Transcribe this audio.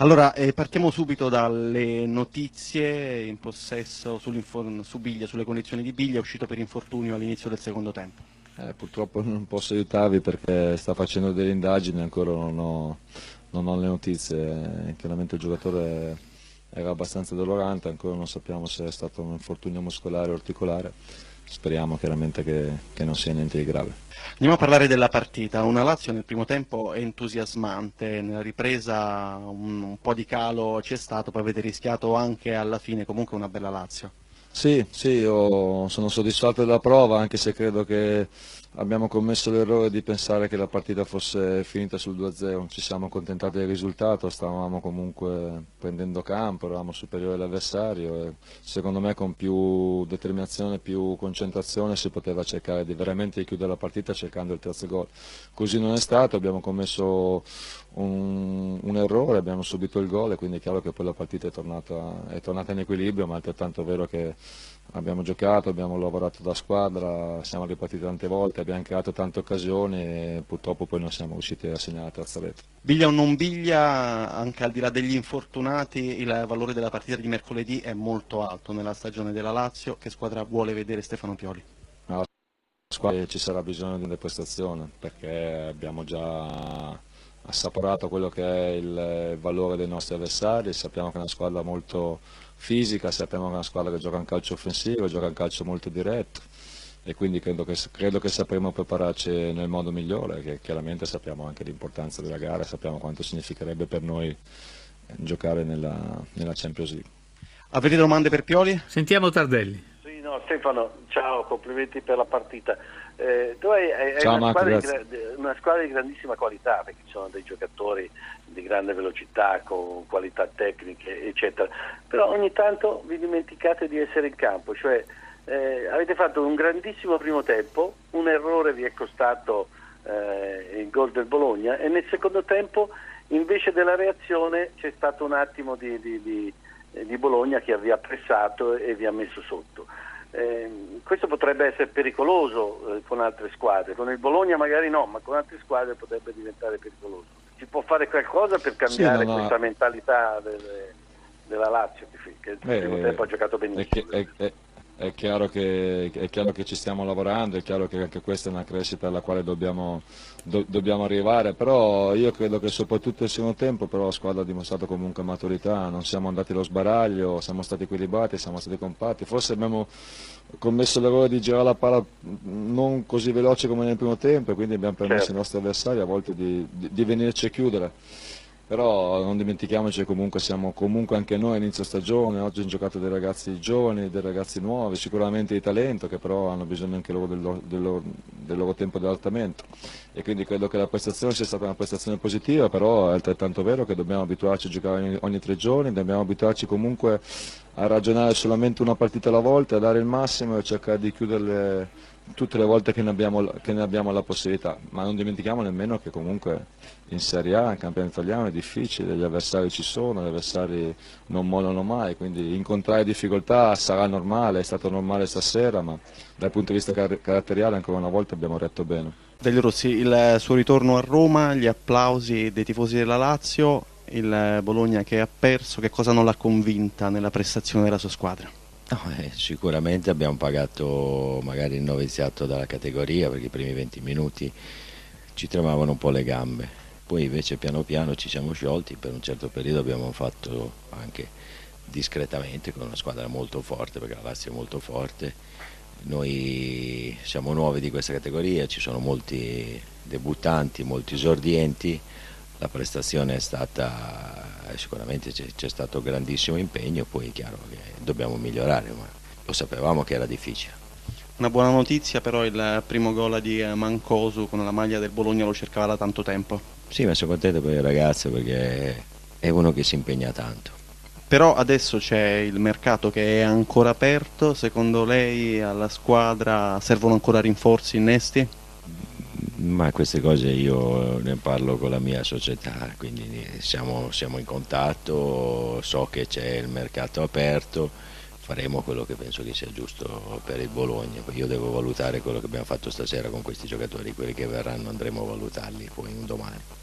Allora, eh, partiamo subito dalle notizie in possesso su Biglia, sulle condizioni di Biglia, uscito per infortunio all'inizio del secondo tempo. Eh, purtroppo non posso aiutarvi perché sta facendo delle indagini, ancora non ho, non ho le notizie, chiaramente il giocatore era abbastanza dolorante, ancora non sappiamo se è stato un infortunio muscolare o articolare speriamo chiaramente che, che, non sia niente di grave. Andiamo a parlare della partita, una Lazio nel primo tempo entusiasmante, nella ripresa un, un po' di calo c'è stato, poi avete rischiato anche alla fine comunque una bella Lazio. Sì, sì, sono soddisfatto della prova anche se credo che abbiamo commesso l'errore di pensare che la partita fosse finita sul 2-0, ci siamo accontentati del risultato, stavamo comunque prendendo campo, eravamo superiori all'avversario e secondo me con più determinazione, più concentrazione si poteva cercare di veramente chiudere la partita cercando il terzo gol. Così non è stato, abbiamo commesso un, un errore, abbiamo subito il gol e quindi è chiaro che poi la partita è tornata, è tornata in equilibrio, ma è altrettanto vero che abbiamo giocato, abbiamo lavorato da squadra, siamo ripartiti tante volte, abbiamo creato tante occasioni e purtroppo poi non siamo riusciti a segnare la terza rete. Biglia o non biglia, anche al di là degli infortunati, il valore della partita di mercoledì è molto alto nella stagione della Lazio. Che squadra vuole vedere Stefano Pioli? Squadra ci sarà bisogno di una prestazione perché abbiamo già assaporato quello che è il valore dei nostri avversari, sappiamo che è una squadra molto fisica, sappiamo che è una squadra che gioca un calcio offensivo, gioca un calcio molto diretto e quindi credo che, credo che sapremo prepararci nel modo migliore, che chiaramente sappiamo anche l'importanza della gara, sappiamo quanto significherebbe per noi giocare nella, nella Champions League. Avete domande per Pioli? Sentiamo Tardelli. No, Stefano, ciao, complimenti per la partita. Eh, tu hai, hai Ciao, una, Marco, squadra di, una, squadra di, grandissima qualità perché ci sono dei giocatori di grande velocità, con qualità tecniche, eccetera. Però ogni tanto vi dimenticate di essere in campo, cioè eh, avete fatto un grandissimo primo tempo, un errore vi è costato eh, il gol del Bologna e nel secondo tempo invece della reazione c'è stato un attimo di, di, di Bologna che vi ha pressato e vi ha messo sotto. Eh, questo potrebbe essere pericoloso eh, con altre squadre, con il Bologna magari no, ma con altre squadre potrebbe diventare pericoloso. Si può fare qualcosa per cambiare sì, no, no. questa mentalità delle, della Lazio che nel primo eh, tempo ha giocato benissimo. È, è, è, è chiaro, che, è chiaro, che, ci stiamo lavorando, è chiaro che anche questa è una crescita alla quale dobbiamo, do, dobbiamo arrivare, però io credo che soprattutto nel secondo tempo però la squadra ha dimostrato comunque maturità, non siamo andati allo sbaraglio, siamo stati equilibrati, siamo stati compatti, forse abbiamo commesso l'errore di girare la palla non così veloce come nel primo tempo e quindi abbiamo permesso certo. ai nostri avversari a volte di, di, di venirci a chiudere però non dimentichiamoci che comunque siamo comunque anche noi inizio stagione, oggi hanno giocato dei ragazzi giovani, dei ragazzi nuovi, sicuramente di talento che però hanno bisogno anche loro del, loro, del, loro, del loro tempo di adattamento. E quindi credo che la prestazione sia stata una prestazione positiva, però è altrettanto vero che dobbiamo abituarci a giocare ogni, ogni tre giorni, dobbiamo abituarci comunque a ragionare solamente una partita alla volta, a dare il massimo e cercare di chiuderle tutte le volte che ne, abbiamo, che ne, abbiamo, la possibilità, ma non dimentichiamo nemmeno che comunque in Serie A, in campionato italiano è difficile, gli avversari ci sono, gli avversari non mollano mai, quindi incontrare difficoltà sarà normale, è stato normale stasera, ma dal punto di vista car caratteriale ancora una volta abbiamo retto bene. Degli Rossi, il suo ritorno a Roma, gli applausi dei tifosi della Lazio, il Bologna che ha perso, che cosa non l'ha convinta nella prestazione della sua squadra? No, eh, sicuramente abbiamo pagato magari il noviziato dalla categoria perché i primi 20 minuti ci tremavano un po' le gambe, poi invece piano piano ci siamo sciolti, per un certo periodo abbiamo fatto anche discretamente con una squadra molto forte perché la Lazio è molto forte, noi siamo nuovi di questa categoria, ci sono molti debuttanti, molti esordienti, la prestazione è stata sicuramente c'è stato grandissimo impegno, poi è chiaro che dobbiamo migliorare, ma lo sapevamo che era difficile. Una buona notizia però il primo gol di Mancosu con la maglia del Bologna lo cercava da tanto tempo. Sì, ma sono contento per il ragazzo perché è uno che si impegna tanto. Però adesso c'è il mercato che è ancora aperto, secondo lei alla squadra servono ancora rinforzi innesti? Ma queste cose io ne parlo con la mia società, quindi siamo, siamo in contatto, so che c'è il mercato aperto, faremo quello che penso che sia giusto per il Bologna. Io devo valutare quello che abbiamo fatto stasera con questi giocatori, quelli che verranno andremo a valutarli poi un domani.